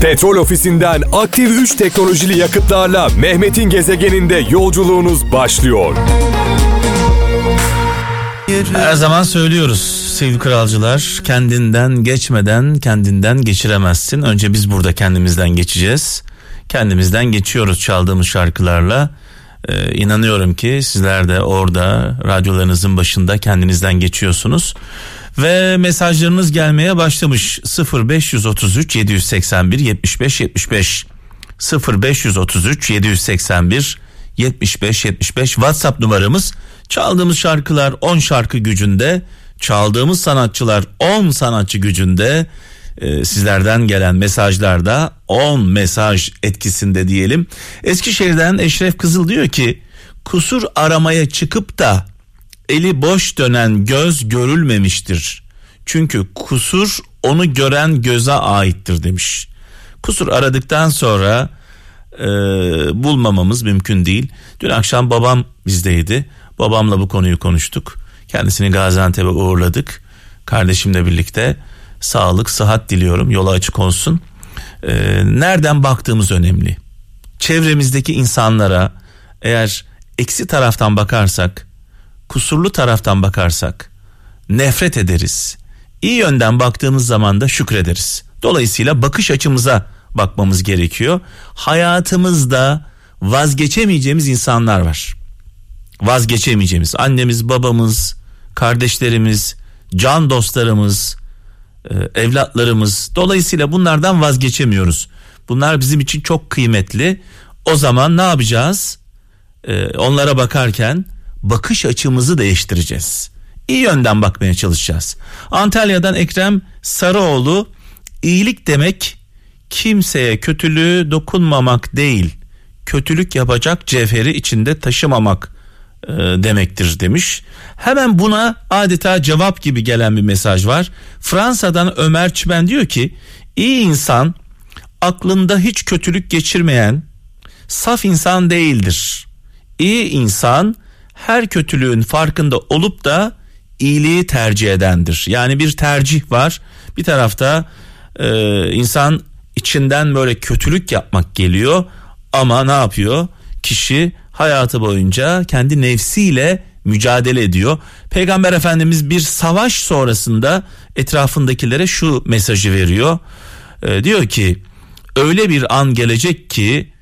Petrol ofisinden aktif 3 teknolojili yakıtlarla Mehmet'in gezegeninde yolculuğunuz başlıyor. Her zaman söylüyoruz sevgili kralcılar kendinden geçmeden kendinden geçiremezsin. Önce biz burada kendimizden geçeceğiz. Kendimizden geçiyoruz çaldığımız şarkılarla. Ee, inanıyorum ki sizler de orada radyolarınızın başında kendinizden geçiyorsunuz. Ve mesajlarınız gelmeye başlamış. 0533 781 75 75 0533 781 75 75 WhatsApp numaramız. Çaldığımız şarkılar 10 şarkı gücünde. Çaldığımız sanatçılar 10 sanatçı gücünde. Ee, sizlerden gelen mesajlarda 10 mesaj etkisinde diyelim. Eskişehir'den Eşref Kızıl diyor ki kusur aramaya çıkıp da eli boş dönen göz görülmemiştir. Çünkü kusur onu gören göze aittir demiş. Kusur aradıktan sonra e, bulmamamız mümkün değil. Dün akşam babam bizdeydi. Babamla bu konuyu konuştuk. Kendisini Gaziantep'e uğurladık. Kardeşimle birlikte sağlık, sıhhat diliyorum. Yola açık olsun. Ee, nereden baktığımız önemli. Çevremizdeki insanlara eğer eksi taraftan bakarsak, kusurlu taraftan bakarsak nefret ederiz. İyi yönden baktığımız zaman da şükrederiz. Dolayısıyla bakış açımıza bakmamız gerekiyor. Hayatımızda vazgeçemeyeceğimiz insanlar var. Vazgeçemeyeceğimiz annemiz, babamız, kardeşlerimiz, can dostlarımız, e, evlatlarımız. Dolayısıyla bunlardan vazgeçemiyoruz. Bunlar bizim için çok kıymetli. O zaman ne yapacağız? Ee, onlara bakarken bakış açımızı değiştireceğiz. İyi yönden bakmaya çalışacağız. Antalya'dan Ekrem Sarıoğlu iyilik demek kimseye kötülüğü dokunmamak değil. Kötülük yapacak cevheri içinde taşımamak e, demektir demiş. Hemen buna adeta cevap gibi gelen bir mesaj var. Fransa'dan Ömer Çimen diyor ki iyi insan aklında hiç kötülük geçirmeyen saf insan değildir. İyi insan her kötülüğün farkında olup da iyiliği tercih edendir. Yani bir tercih var. Bir tarafta e, insan içinden böyle kötülük yapmak geliyor ama ne yapıyor? Kişi hayatı boyunca kendi nefsiyle mücadele ediyor. Peygamber Efendimiz bir savaş sonrasında etrafındakilere şu mesajı veriyor. E, diyor ki öyle bir an gelecek ki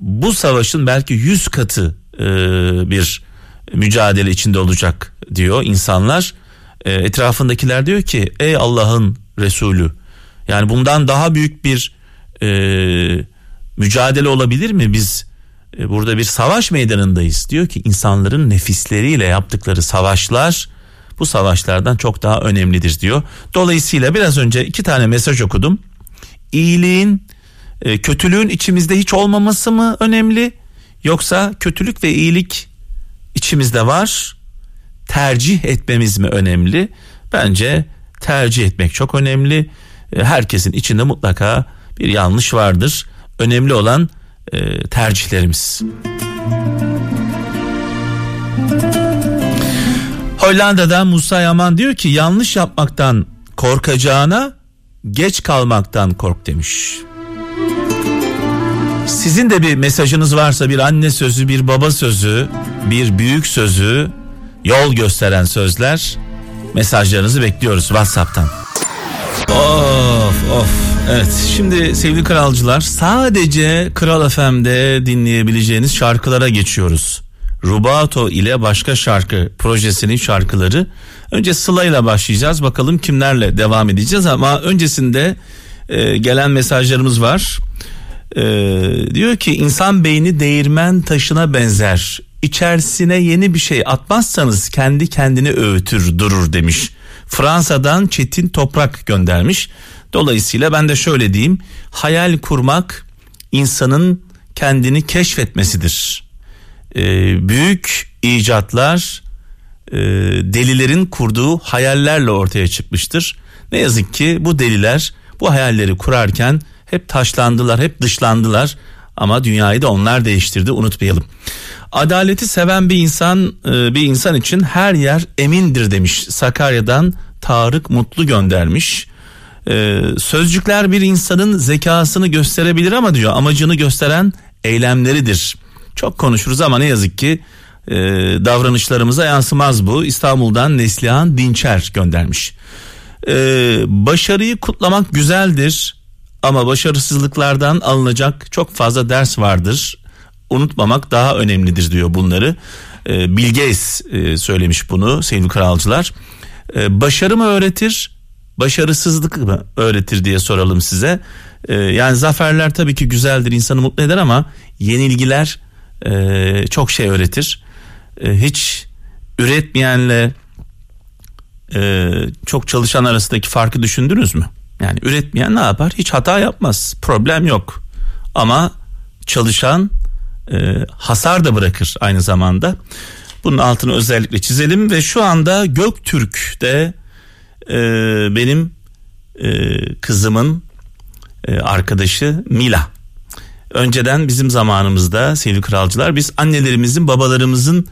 bu savaşın belki yüz katı e, bir mücadele içinde olacak diyor insanlar. E, etrafındakiler diyor ki ey Allah'ın Resulü yani bundan daha büyük bir e, mücadele olabilir mi? Biz e, burada bir savaş meydanındayız. Diyor ki insanların nefisleriyle yaptıkları savaşlar bu savaşlardan çok daha önemlidir diyor. Dolayısıyla biraz önce iki tane mesaj okudum. İyiliğin, e, kötülüğün içimizde hiç olmaması mı önemli? Yoksa kötülük ve iyilik içimizde var. Tercih etmemiz mi önemli? Bence tercih etmek çok önemli. E, herkesin içinde mutlaka bir yanlış vardır. Önemli olan e, tercihlerimiz. Hollanda'dan Musa Yaman diyor ki yanlış yapmaktan korkacağına geç kalmaktan kork demiş. Sizin de bir mesajınız varsa bir anne sözü, bir baba sözü, bir büyük sözü, yol gösteren sözler mesajlarınızı bekliyoruz WhatsApp'tan. Of of Evet şimdi sevgili kralcılar sadece Kral FM'de dinleyebileceğiniz şarkılara geçiyoruz. Rubato ile başka şarkı projesinin şarkıları. Önce Sıla ile başlayacağız bakalım kimlerle devam edeceğiz ama öncesinde e, gelen mesajlarımız var. E, diyor ki insan beyni değirmen taşına benzer. İçerisine yeni bir şey atmazsanız kendi kendini öğütür durur demiş. Fransa'dan Çetin Toprak göndermiş. Dolayısıyla ben de şöyle diyeyim. Hayal kurmak insanın kendini keşfetmesidir. Ee, büyük icatlar e, delilerin kurduğu hayallerle ortaya çıkmıştır. Ne yazık ki bu deliler bu hayalleri kurarken hep taşlandılar, hep dışlandılar ama dünyayı da onlar değiştirdi unutmayalım. Adaleti seven bir insan e, bir insan için her yer emindir demiş. Sakarya'dan Tarık Mutlu göndermiş. Ee, sözcükler bir insanın zekasını gösterebilir ama diyor amacını gösteren eylemleridir. Çok konuşuruz ama ne yazık ki e, davranışlarımıza yansımaz bu. İstanbul'dan Neslihan Dinçer göndermiş. Ee, başarıyı kutlamak güzeldir ama başarısızlıklardan alınacak çok fazla ders vardır. Unutmamak daha önemlidir diyor bunları. Ee, Bill Gates e, söylemiş bunu sevgili kralcılar. Ee, başarı mı öğretir, başarısızlık mı öğretir diye soralım size. Ee, yani zaferler tabii ki güzeldir, insanı mutlu eder ama yenilgiler e, çok şey öğretir. Hiç üretmeyenle e, çok çalışan arasındaki farkı düşündünüz mü? Yani üretmeyen ne yapar? Hiç hata yapmaz. Problem yok. Ama çalışan e, hasar da bırakır aynı zamanda. Bunun altını özellikle çizelim ve şu anda Göktürk'te e, benim e, kızımın e, arkadaşı Mila. Önceden bizim zamanımızda sevgili kralcılar biz annelerimizin babalarımızın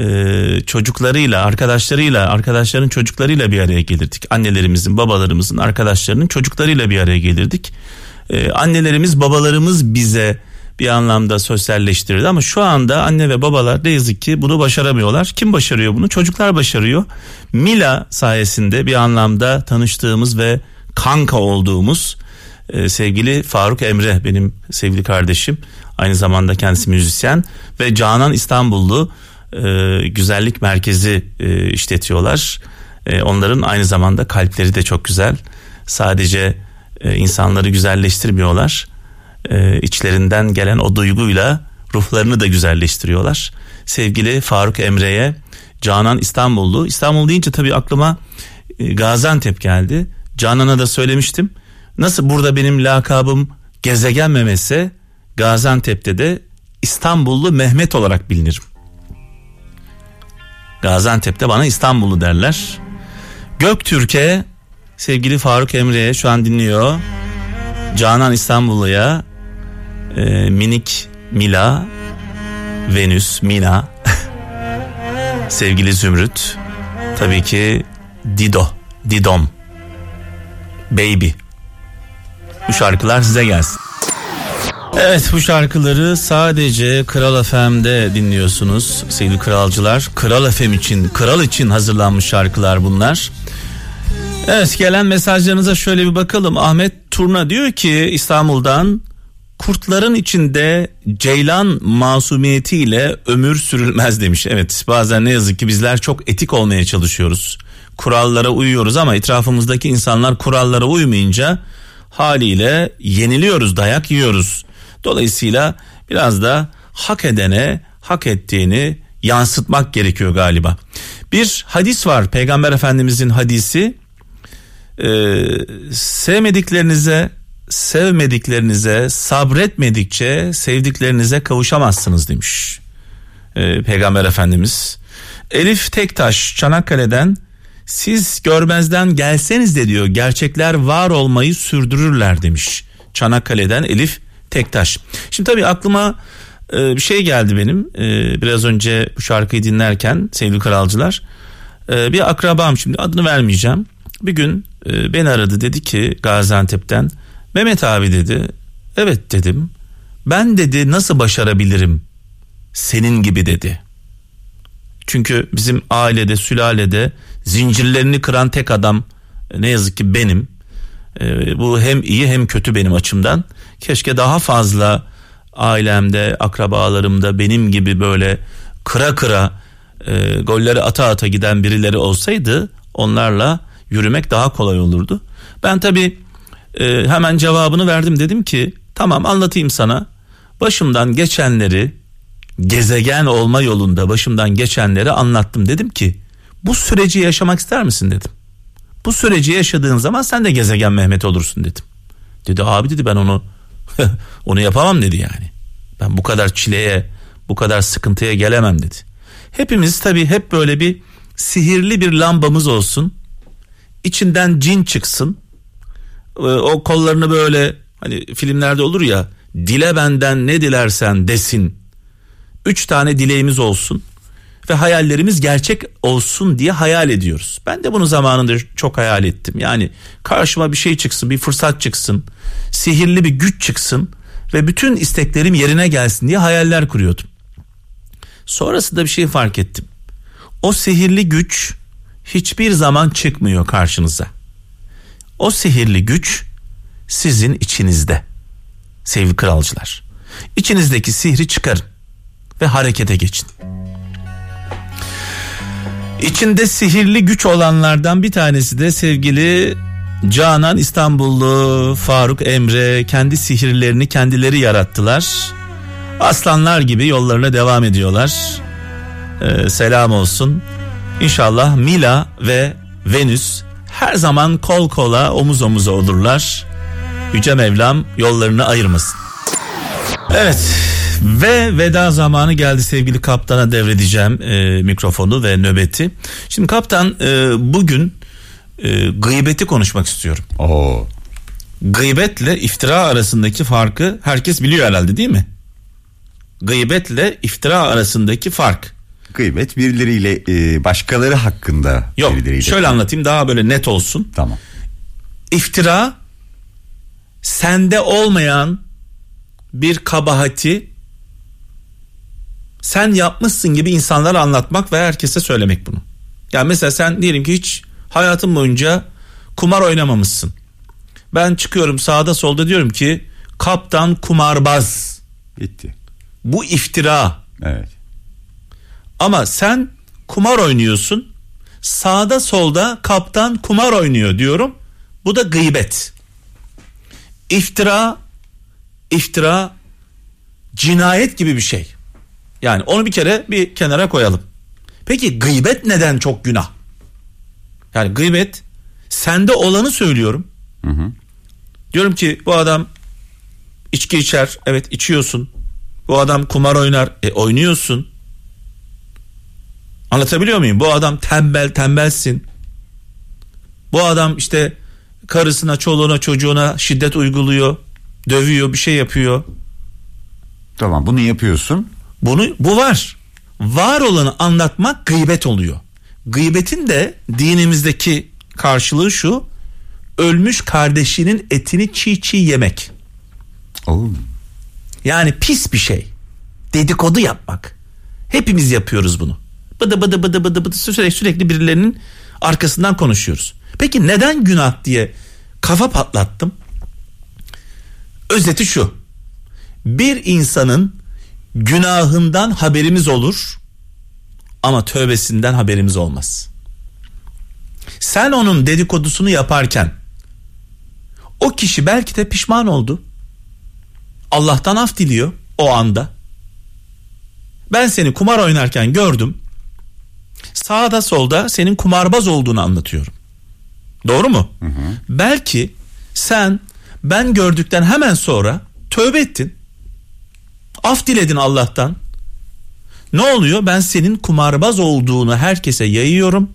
e, çocuklarıyla arkadaşlarıyla arkadaşların çocuklarıyla bir araya gelirdik. Annelerimizin babalarımızın arkadaşlarının çocuklarıyla bir araya gelirdik. E, annelerimiz babalarımız bize bir anlamda sosyalleştirirdi ama şu anda anne ve babalar ne yazık ki bunu başaramıyorlar. Kim başarıyor bunu? Çocuklar başarıyor. Mila sayesinde bir anlamda tanıştığımız ve kanka olduğumuz e, sevgili Faruk Emre benim sevgili kardeşim. Aynı zamanda kendisi müzisyen ve Canan İstanbullu e, güzellik merkezi e, işletiyorlar. E, onların aynı zamanda kalpleri de çok güzel. Sadece e, insanları güzelleştirmiyorlar. E, içlerinden gelen o duyguyla ruhlarını da güzelleştiriyorlar. Sevgili Faruk Emre'ye Canan İstanbullu. İstanbul deyince tabii aklıma e, Gaziantep geldi. Canan'a da söylemiştim. Nasıl burada benim lakabım gezegen memesi Gaziantep'te de İstanbullu Mehmet olarak bilinirim. Gaziantep'te bana İstanbullu derler. Göktürk'e sevgili Faruk Emre'ye şu an dinliyor. Canan İstanbullu'ya e, minik Mila, Venüs, Mina, sevgili Zümrüt, tabii ki Dido, Didom, Baby. Bu şarkılar size gelsin. Evet bu şarkıları sadece Kral FM'de dinliyorsunuz sevgili kralcılar. Kral FM için, kral için hazırlanmış şarkılar bunlar. Evet gelen mesajlarınıza şöyle bir bakalım. Ahmet Turna diyor ki İstanbul'dan kurtların içinde ceylan masumiyetiyle ömür sürülmez demiş. Evet bazen ne yazık ki bizler çok etik olmaya çalışıyoruz. Kurallara uyuyoruz ama etrafımızdaki insanlar kurallara uymayınca haliyle yeniliyoruz, dayak yiyoruz. Dolayısıyla biraz da hak edene hak ettiğini yansıtmak gerekiyor galiba. Bir hadis var Peygamber Efendimizin hadisi. Ee, sevmediklerinize sevmediklerinize sabretmedikçe sevdiklerinize kavuşamazsınız demiş ee, Peygamber Efendimiz. Elif Tektaş Çanakkale'den siz görmezden gelseniz de diyor gerçekler var olmayı sürdürürler demiş. Çanakkale'den Elif Tektaş. Şimdi tabii aklıma e, bir şey geldi benim e, biraz önce bu şarkıyı dinlerken sevgili kralcılar. E, bir akrabam şimdi adını vermeyeceğim. Bir gün e, beni aradı dedi ki Gaziantep'ten Mehmet abi dedi. Evet dedim. Ben dedi nasıl başarabilirim senin gibi dedi. Çünkü bizim ailede sülalede zincirlerini kıran tek adam ne yazık ki benim. E, bu hem iyi hem kötü benim açımdan. Keşke daha fazla ailemde, akrabalarımda benim gibi böyle kıra kıra e, golleri ata ata giden birileri olsaydı onlarla yürümek daha kolay olurdu. Ben tabii e, hemen cevabını verdim dedim ki tamam anlatayım sana. Başımdan geçenleri gezegen olma yolunda başımdan geçenleri anlattım dedim ki bu süreci yaşamak ister misin dedim. Bu süreci yaşadığın zaman sen de gezegen Mehmet olursun dedim. Dedi abi dedi ben onu onu yapamam dedi yani. Ben bu kadar çileye, bu kadar sıkıntıya gelemem dedi. Hepimiz tabii hep böyle bir sihirli bir lambamız olsun. İçinden cin çıksın. Ee, o kollarını böyle hani filmlerde olur ya dile benden ne dilersen desin. Üç tane dileğimiz olsun. Ve hayallerimiz gerçek olsun diye hayal ediyoruz. Ben de bunu zamanında çok hayal ettim. Yani karşıma bir şey çıksın, bir fırsat çıksın, sihirli bir güç çıksın ve bütün isteklerim yerine gelsin diye hayaller kuruyordum. Sonrasında bir şey fark ettim. O sihirli güç hiçbir zaman çıkmıyor karşınıza. O sihirli güç sizin içinizde. Sevgili kralcılar. İçinizdeki sihri çıkarın ve harekete geçin. İçinde sihirli güç olanlardan bir tanesi de sevgili Canan İstanbullu Faruk Emre kendi sihirlerini kendileri yarattılar. Aslanlar gibi yollarına devam ediyorlar. Ee, selam olsun. İnşallah Mila ve Venüs her zaman kol kola omuz omuza olurlar. Yüce Mevlam yollarını ayırmasın. Evet ve veda zamanı geldi sevgili kaptana devredeceğim e, mikrofonu ve nöbeti. Şimdi kaptan e, bugün e, gıybeti konuşmak istiyorum. Oo. Gıybetle iftira arasındaki farkı herkes biliyor herhalde değil mi? Gıybetle iftira arasındaki fark. Gıybet birileriyle e, başkaları hakkında Yok birileriyle. şöyle anlatayım daha böyle net olsun. Tamam. İftira sende olmayan bir kabahati sen yapmışsın gibi insanlara anlatmak ve herkese söylemek bunu. Yani mesela sen diyelim ki hiç hayatın boyunca kumar oynamamışsın. Ben çıkıyorum sağda solda diyorum ki kaptan kumarbaz. Bitti. Bu iftira. Evet. Ama sen kumar oynuyorsun. Sağda solda kaptan kumar oynuyor diyorum. Bu da gıybet. İftira, iftira cinayet gibi bir şey. Yani onu bir kere bir kenara koyalım. Peki gıybet neden çok günah? Yani gıybet sende olanı söylüyorum. Hı hı. Diyorum ki bu adam içki içer. Evet içiyorsun. Bu adam kumar oynar. E oynuyorsun. Anlatabiliyor muyum? Bu adam tembel tembelsin. Bu adam işte karısına, çoluğuna, çocuğuna şiddet uyguluyor. Dövüyor, bir şey yapıyor. Tamam bunu yapıyorsun. Bunu bu var. Var olanı anlatmak gıybet oluyor. Gıybetin de dinimizdeki karşılığı şu. Ölmüş kardeşinin etini çiğ çiğ yemek. Oo. Yani pis bir şey. Dedikodu yapmak. Hepimiz yapıyoruz bunu. Bıdı bıdı bıdı bıdı bıdı sürekli, sürekli birilerinin arkasından konuşuyoruz. Peki neden günah diye kafa patlattım? Özeti şu. Bir insanın günahından haberimiz olur ama tövbesinden haberimiz olmaz. Sen onun dedikodusunu yaparken o kişi belki de pişman oldu. Allah'tan af diliyor o anda. Ben seni kumar oynarken gördüm. Sağda solda senin kumarbaz olduğunu anlatıyorum. Doğru mu? Belki sen ben gördükten hemen sonra tövbe ettin. Af diledin Allah'tan. Ne oluyor? Ben senin kumarbaz olduğunu herkese yayıyorum.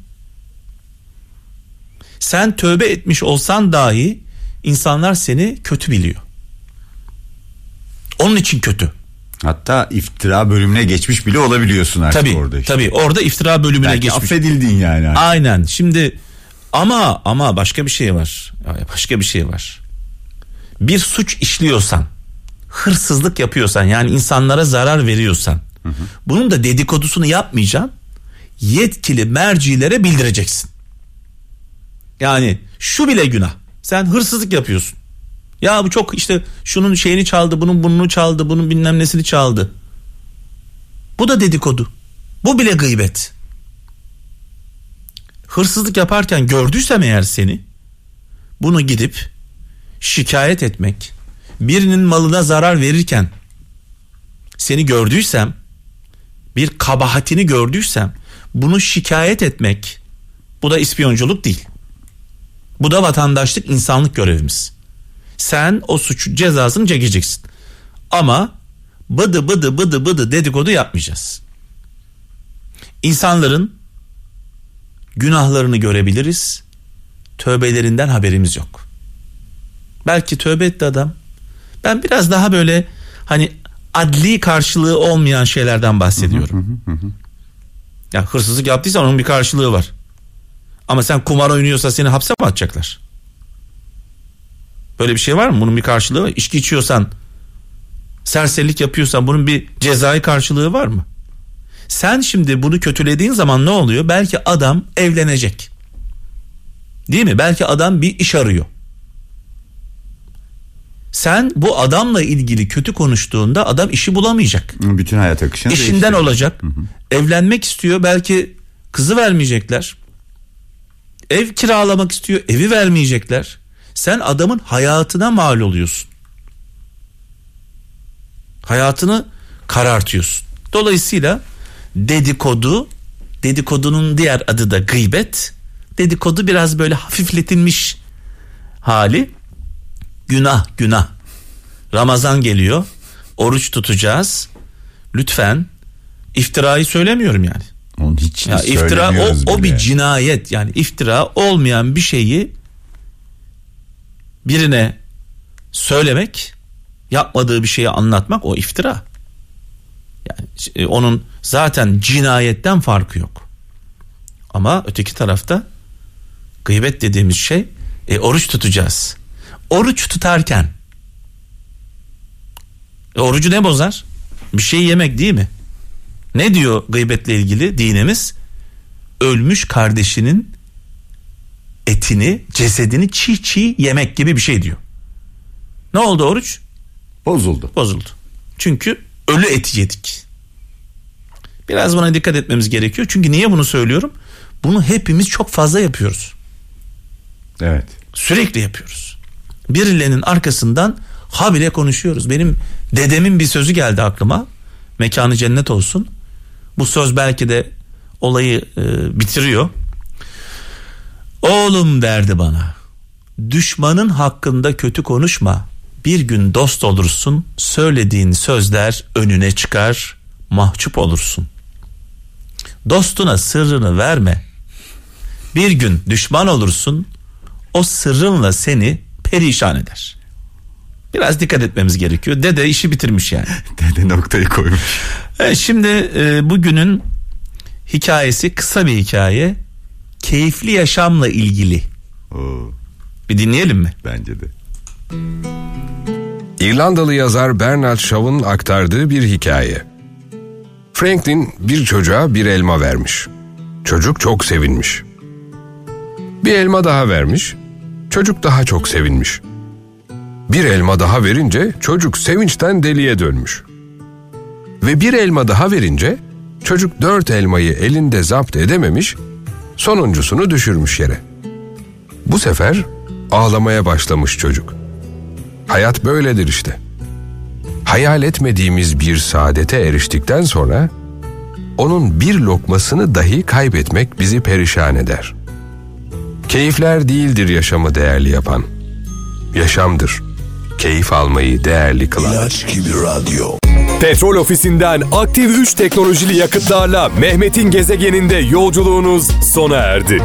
Sen tövbe etmiş olsan dahi insanlar seni kötü biliyor. Onun için kötü. Hatta iftira bölümüne geçmiş bile olabiliyorsun artık Tabii orada işte. tabii orada iftira bölümüne Belki geçmiş. affedildin yani. artık. Aynen. Şimdi ama ama başka bir şey var. Başka bir şey var. Bir suç işliyorsan, hırsızlık yapıyorsan yani insanlara zarar veriyorsan, bunun da dedikodusunu yapmayacaksın. Yetkili mercilere bildireceksin. Yani şu bile günah. Sen hırsızlık yapıyorsun. Ya bu çok işte şunun şeyini çaldı, bunun burnunu çaldı, bunun bilmem nesini çaldı. Bu da dedikodu. Bu bile gıybet hırsızlık yaparken gördüysem eğer seni bunu gidip şikayet etmek birinin malına zarar verirken seni gördüysem bir kabahatini gördüysem bunu şikayet etmek bu da ispiyonculuk değil. Bu da vatandaşlık insanlık görevimiz. Sen o suç cezasını çekeceksin. Ama bıdı bıdı bıdı bıdı dedikodu yapmayacağız. İnsanların günahlarını görebiliriz. Tövbelerinden haberimiz yok. Belki tövbe etti adam. Ben biraz daha böyle hani adli karşılığı olmayan şeylerden bahsediyorum. Ya hırsızlık yaptıysan onun bir karşılığı var. Ama sen kumar oynuyorsa seni hapse mi atacaklar? Böyle bir şey var mı? Bunun bir karşılığı var. İçki içiyorsan, serserilik yapıyorsan bunun bir cezai karşılığı var mı? Sen şimdi bunu kötülediğin zaman ne oluyor? Belki adam evlenecek. Değil mi? Belki adam bir iş arıyor. Sen bu adamla ilgili kötü konuştuğunda adam işi bulamayacak. Bütün hayat akışını İşinden değiştiriyor. olacak. Evlenmek istiyor. Belki kızı vermeyecekler. Ev kiralamak istiyor. Evi vermeyecekler. Sen adamın hayatına mal oluyorsun. Hayatını karartıyorsun. Dolayısıyla dedikodu, dedikodunun diğer adı da gıybet. Dedikodu biraz böyle hafifletilmiş hali. Günah, günah. Ramazan geliyor. Oruç tutacağız. Lütfen iftirayı söylemiyorum yani. Onun hiç Ya iftira o, o bile. bir cinayet yani iftira olmayan bir şeyi birine söylemek yapmadığı bir şeyi anlatmak o iftira. Yani e, onun zaten cinayetten farkı yok. Ama öteki tarafta gıybet dediğimiz şey e, oruç tutacağız. Oruç tutarken e, orucu ne bozar? Bir şey yemek değil mi? Ne diyor gıybetle ilgili dinimiz? Ölmüş kardeşinin etini, cesedini çiğ çiğ yemek gibi bir şey diyor. Ne oldu oruç? Bozuldu. Bozuldu. Çünkü ölü eti yedik. Biraz buna dikkat etmemiz gerekiyor. Çünkü niye bunu söylüyorum? Bunu hepimiz çok fazla yapıyoruz. Evet. Sürekli yapıyoruz. Birilerinin arkasından habire konuşuyoruz. Benim dedemin bir sözü geldi aklıma. Mekanı cennet olsun. Bu söz belki de olayı e, bitiriyor. Oğlum derdi bana. Düşmanın hakkında kötü konuşma. Bir gün dost olursun. Söylediğin sözler önüne çıkar. Mahcup olursun. Dostuna sırrını verme. Bir gün düşman olursun. O sırrınla seni perişan eder. Biraz dikkat etmemiz gerekiyor. Dede işi bitirmiş yani. Dede noktayı koymuş. Evet, şimdi e, bugünün hikayesi kısa bir hikaye. Keyifli yaşamla ilgili. Oo, Bir dinleyelim mi? bence de. İrlandalı yazar Bernard Shaw'un aktardığı bir hikaye. Franklin bir çocuğa bir elma vermiş. Çocuk çok sevinmiş. Bir elma daha vermiş. Çocuk daha çok sevinmiş. Bir elma daha verince çocuk sevinçten deliye dönmüş. Ve bir elma daha verince çocuk dört elmayı elinde zapt edememiş, sonuncusunu düşürmüş yere. Bu sefer ağlamaya başlamış çocuk. Hayat böyledir işte. Hayal etmediğimiz bir saadete eriştikten sonra onun bir lokmasını dahi kaybetmek bizi perişan eder. Keyifler değildir yaşamı değerli yapan. Yaşamdır. Keyif almayı değerli kılan. Petrol ofisinden aktif 3 teknolojili yakıtlarla Mehmet'in gezegeninde yolculuğunuz sona erdi.